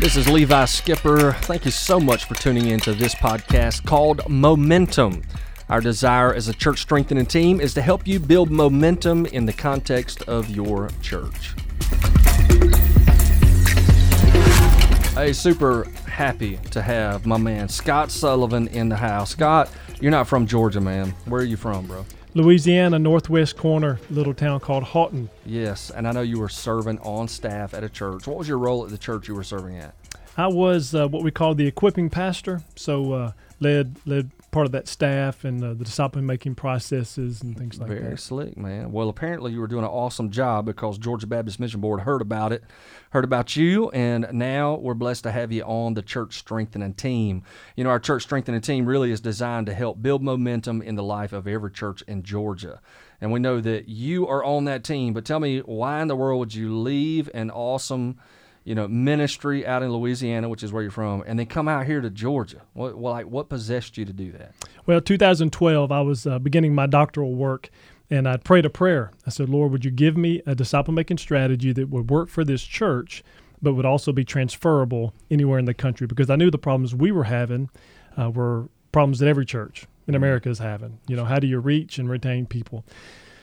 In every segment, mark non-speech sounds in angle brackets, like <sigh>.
This is Levi Skipper. Thank you so much for tuning into this podcast called Momentum. Our desire as a church strengthening team is to help you build momentum in the context of your church. Hey, super happy to have my man Scott Sullivan in the house. Scott, you're not from Georgia, man. Where are you from, bro? Louisiana, northwest corner, little town called Haughton. Yes, and I know you were serving on staff at a church. What was your role at the church you were serving at? I was uh, what we call the equipping pastor, so uh, led led part of that staff and uh, the disciple making processes and things like Very that. Very slick, man. Well, apparently you were doing an awesome job because Georgia Baptist Mission Board heard about it, heard about you, and now we're blessed to have you on the church strengthening team. You know, our church strengthening team really is designed to help build momentum in the life of every church in Georgia. And we know that you are on that team, but tell me why in the world would you leave an awesome you know, ministry out in Louisiana, which is where you're from, and then come out here to Georgia. What, well, like, what possessed you to do that? Well, 2012, I was uh, beginning my doctoral work, and I prayed a prayer. I said, Lord, would you give me a disciple making strategy that would work for this church, but would also be transferable anywhere in the country? Because I knew the problems we were having uh, were problems that every church in mm-hmm. America is having. You know, how do you reach and retain people?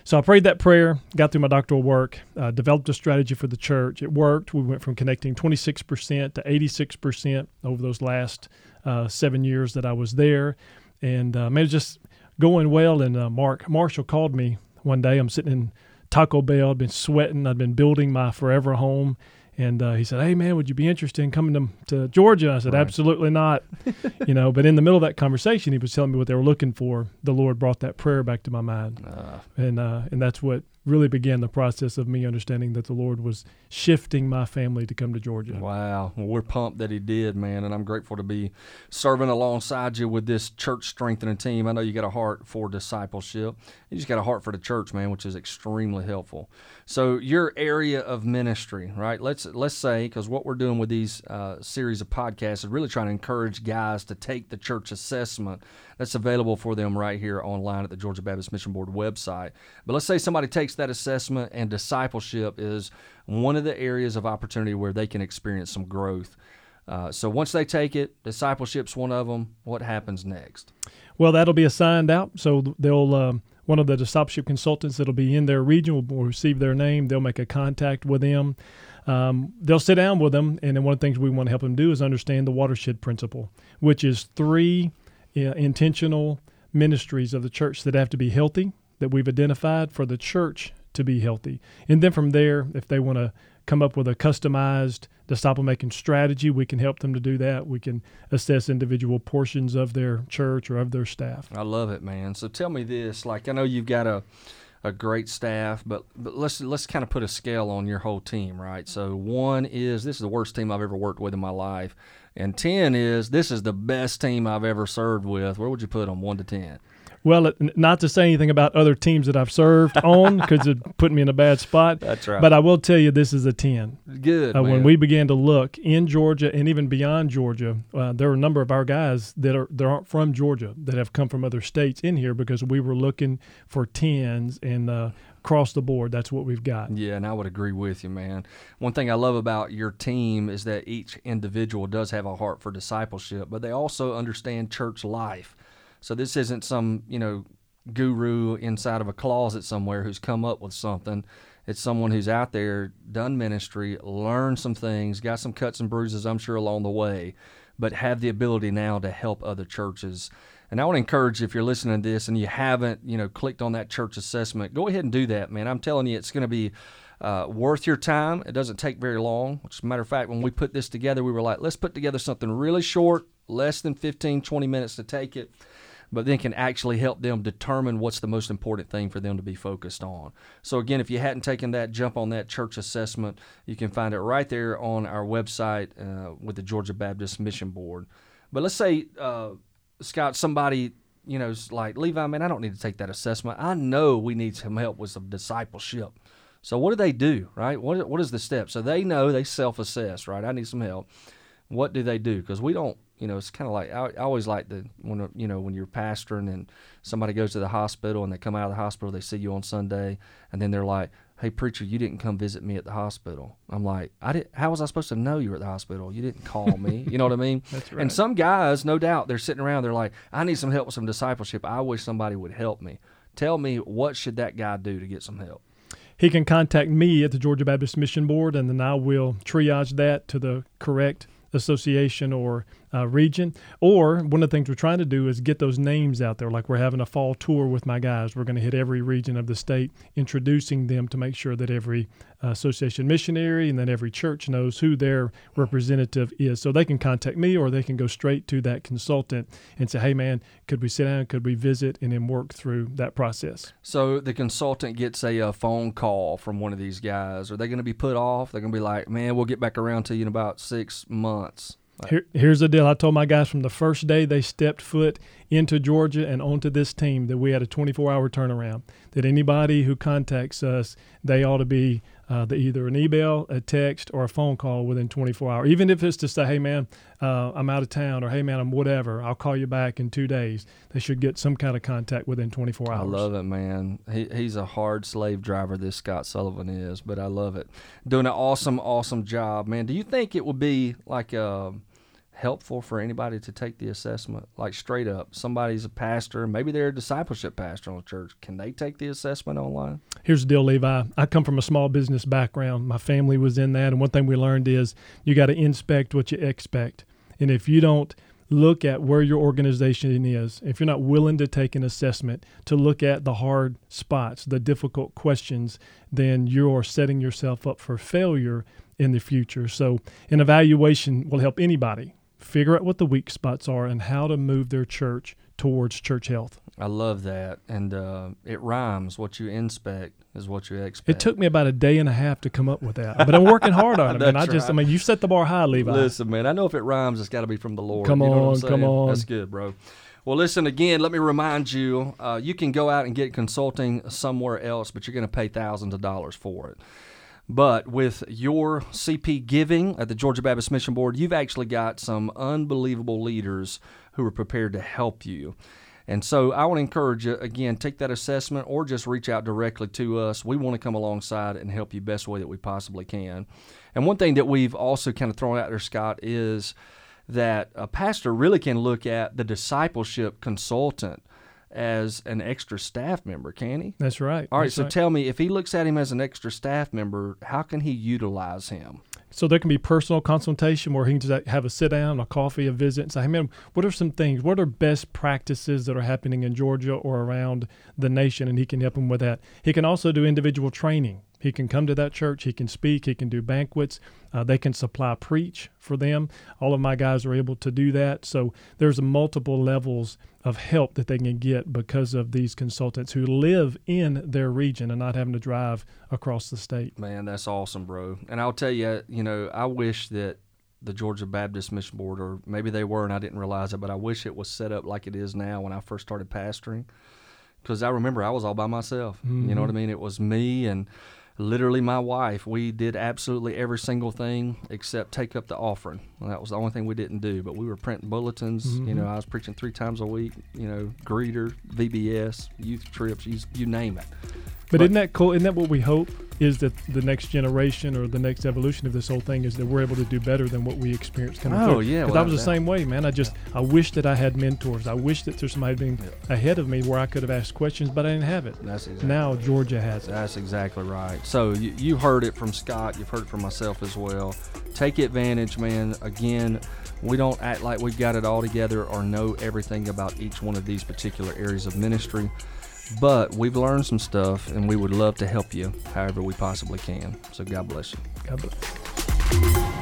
So I prayed that prayer, got through my doctoral work, uh, developed a strategy for the church. It worked. We went from connecting 26% to 86% over those last uh, seven years that I was there. And uh, man, it just going well. And uh, Mark Marshall called me one day. I'm sitting in Taco Bell. I'd been sweating. I'd been building my forever home. And uh, he said, "Hey man, would you be interested in coming to, to Georgia?" I said, right. "Absolutely not." <laughs> you know, but in the middle of that conversation, he was telling me what they were looking for. The Lord brought that prayer back to my mind, uh. and uh, and that's what really began the process of me understanding that the Lord was shifting my family to come to Georgia. Wow. Well, we're pumped that He did, man, and I'm grateful to be serving alongside you with this church strengthening team. I know you got a heart for discipleship. You just got a heart for the church, man, which is extremely helpful. So, your area of ministry, right? Let's let's say because what we're doing with these uh, series of podcasts is really trying to encourage guys to take the church assessment that's available for them right here online at the Georgia Baptist Mission Board website. But let's say somebody takes that assessment and discipleship is one of the areas of opportunity where they can experience some growth. Uh, so once they take it, discipleship's one of them. What happens next? Well, that'll be assigned out. So they'll um, one of the discipleship consultants that'll be in their region will receive their name. They'll make a contact with them. Um, they'll sit down with them, and then one of the things we want to help them do is understand the watershed principle, which is three uh, intentional ministries of the church that have to be healthy that we've identified for the church to be healthy. And then from there, if they want to come up with a customized disciple making strategy, we can help them to do that. We can assess individual portions of their church or of their staff. I love it, man. So tell me this, like I know you've got a a great staff, but but let's let's kind of put a scale on your whole team, right? So one is this is the worst team I've ever worked with in my life, and ten is this is the best team I've ever served with. Where would you put them, one to ten? Well, not to say anything about other teams that I've served <laughs> on because it put me in a bad spot. That's right. But I will tell you, this is a 10. Good. Uh, when we began to look in Georgia and even beyond Georgia, uh, there are a number of our guys that are that aren't from Georgia that have come from other states in here because we were looking for 10s and uh, across the board, that's what we've got. Yeah, and I would agree with you, man. One thing I love about your team is that each individual does have a heart for discipleship, but they also understand church life. So this isn't some, you know, guru inside of a closet somewhere who's come up with something. It's someone who's out there, done ministry, learned some things, got some cuts and bruises, I'm sure, along the way, but have the ability now to help other churches. And I want to encourage you, if you're listening to this and you haven't, you know, clicked on that church assessment, go ahead and do that, man. I'm telling you, it's going to be uh, worth your time. It doesn't take very long. As a matter of fact, when we put this together, we were like, let's put together something really short, less than 15, 20 minutes to take it but then can actually help them determine what's the most important thing for them to be focused on. So, again, if you hadn't taken that jump on that church assessment, you can find it right there on our website uh, with the Georgia Baptist Mission Board. But let's say, uh, Scott, somebody you know, like Levi, man, I don't need to take that assessment. I know we need some help with some discipleship. So what do they do, right? What what is the step? So they know they self-assess, right? I need some help. What do they do? Because we don't you know, it's kind of like I, I, always like the when you know when you're pastoring and somebody goes to the hospital and they come out of the hospital, they see you on Sunday, and then they're like, hey preacher you didn't come visit me at the hospital. I'm like i did how was i supposed to know you were at the hospital? You didn't call me. You know what i mean? <laughs> That's right. and some guys no doubt they're sitting around they're like i need some help with some discipleship. I wish somebody would help me. Tell me what should that guy do to get some help? He can contact me at the Georgia Baptist Mission Board, and then I will triage that to the correct association or uh, region. Or one of the things we're trying to do is get those names out there. Like we're having a fall tour with my guys. We're going to hit every region of the state, introducing them to make sure that every association missionary and then every church knows who their representative is. So they can contact me or they can go straight to that consultant and say, hey, man, could we sit down? Could we visit? And then work through that process. So the consultant gets a, a phone call from one of these guys. Are they going to be put off? They're going to be like, man, we'll get back around to you in about six months. Here, here's the deal. I told my guys from the first day they stepped foot into Georgia and onto this team that we had a 24 hour turnaround. That anybody who contacts us, they ought to be uh, the, either an email, a text, or a phone call within 24 hours. Even if it's to say, hey, man, uh, I'm out of town, or hey, man, I'm whatever, I'll call you back in two days. They should get some kind of contact within 24 hours. I love it, man. He, he's a hard slave driver, this Scott Sullivan is, but I love it. Doing an awesome, awesome job, man. Do you think it would be like a helpful for anybody to take the assessment like straight up somebody's a pastor maybe they're a discipleship pastor on a church can they take the assessment online Here's the deal, Levi. I come from a small business background. My family was in that, and one thing we learned is you got to inspect what you expect. And if you don't look at where your organization is, if you're not willing to take an assessment to look at the hard spots, the difficult questions, then you're setting yourself up for failure in the future. So, an evaluation will help anybody figure out what the weak spots are and how to move their church towards church health. i love that and uh, it rhymes what you inspect is what you expect It took me about a day and a half to come up with that, but I'm working hard on it. <laughs> Man, I That's just, I mean, you set the bar high, Levi. Listen, man, I know if it rhymes, it's got to be from the Lord. Come You know on, come on. That's good, bro. Well, listen again. Let me remind you: uh, you can go out and get consulting somewhere else, but you're going to pay thousands of dollars for it. But with your CP giving at the Georgia Baptist Mission Board, you've actually got some unbelievable leaders who are prepared to help you. And so I want to encourage you again, take that assessment or just reach out directly to us. We want to come alongside and help you best way that we possibly can. And one thing that we've also kind of thrown out there, Scott, is that a pastor really can look at the discipleship consultant as an extra staff member, can he? That's right. All right, That's so tell me, if he looks at him as an extra staff member, how can he utilize him? So there can be personal consultation where he can just have a sit down, a coffee, a visit, and say, "Hey, man, what are some things? What are best practices that are happening in Georgia or around the nation?" And he can help him with that. He can also do individual training. He can come to that church. He can speak. He can do banquets. Uh, they can supply preach for them. All of my guys are able to do that. So there's multiple levels of help that they can get because of these consultants who live in their region and not having to drive across the state. Man, that's awesome, bro. And I'll tell you, you know, I wish that the Georgia Baptist Mission Board, or maybe they were and I didn't realize it, but I wish it was set up like it is now when I first started pastoring. Because I remember I was all by myself. You know what I mean? It was me and literally my wife. We did absolutely every single thing except take up the offering. Well, that was the only thing we didn't do. But we were printing bulletins. You know, mm-hmm. I was preaching three times a week. You know, greeter, VBS, youth trips, you, you name it. But, But- isn't that cool? Isn't that what we hope? Is that the next generation or the next evolution of this whole thing is that we're able to do better than what we experienced coming Oh, through? yeah, 'Cause I was the doubt. same way, man. I just I wish that I had mentors. I wish that there's somebody been ahead of me where I could have asked questions, but I didn't have it. That's exactly Now Georgia has it. That's exactly right. So you, you heard it from Scott. You've heard it from myself as well. Take advantage, man. Again, we don't act like we've got it all together or know everything about each one of these particular areas of ministry. But we've learned some stuff, and we would love to help you however we possibly can. So God bless you. God bless.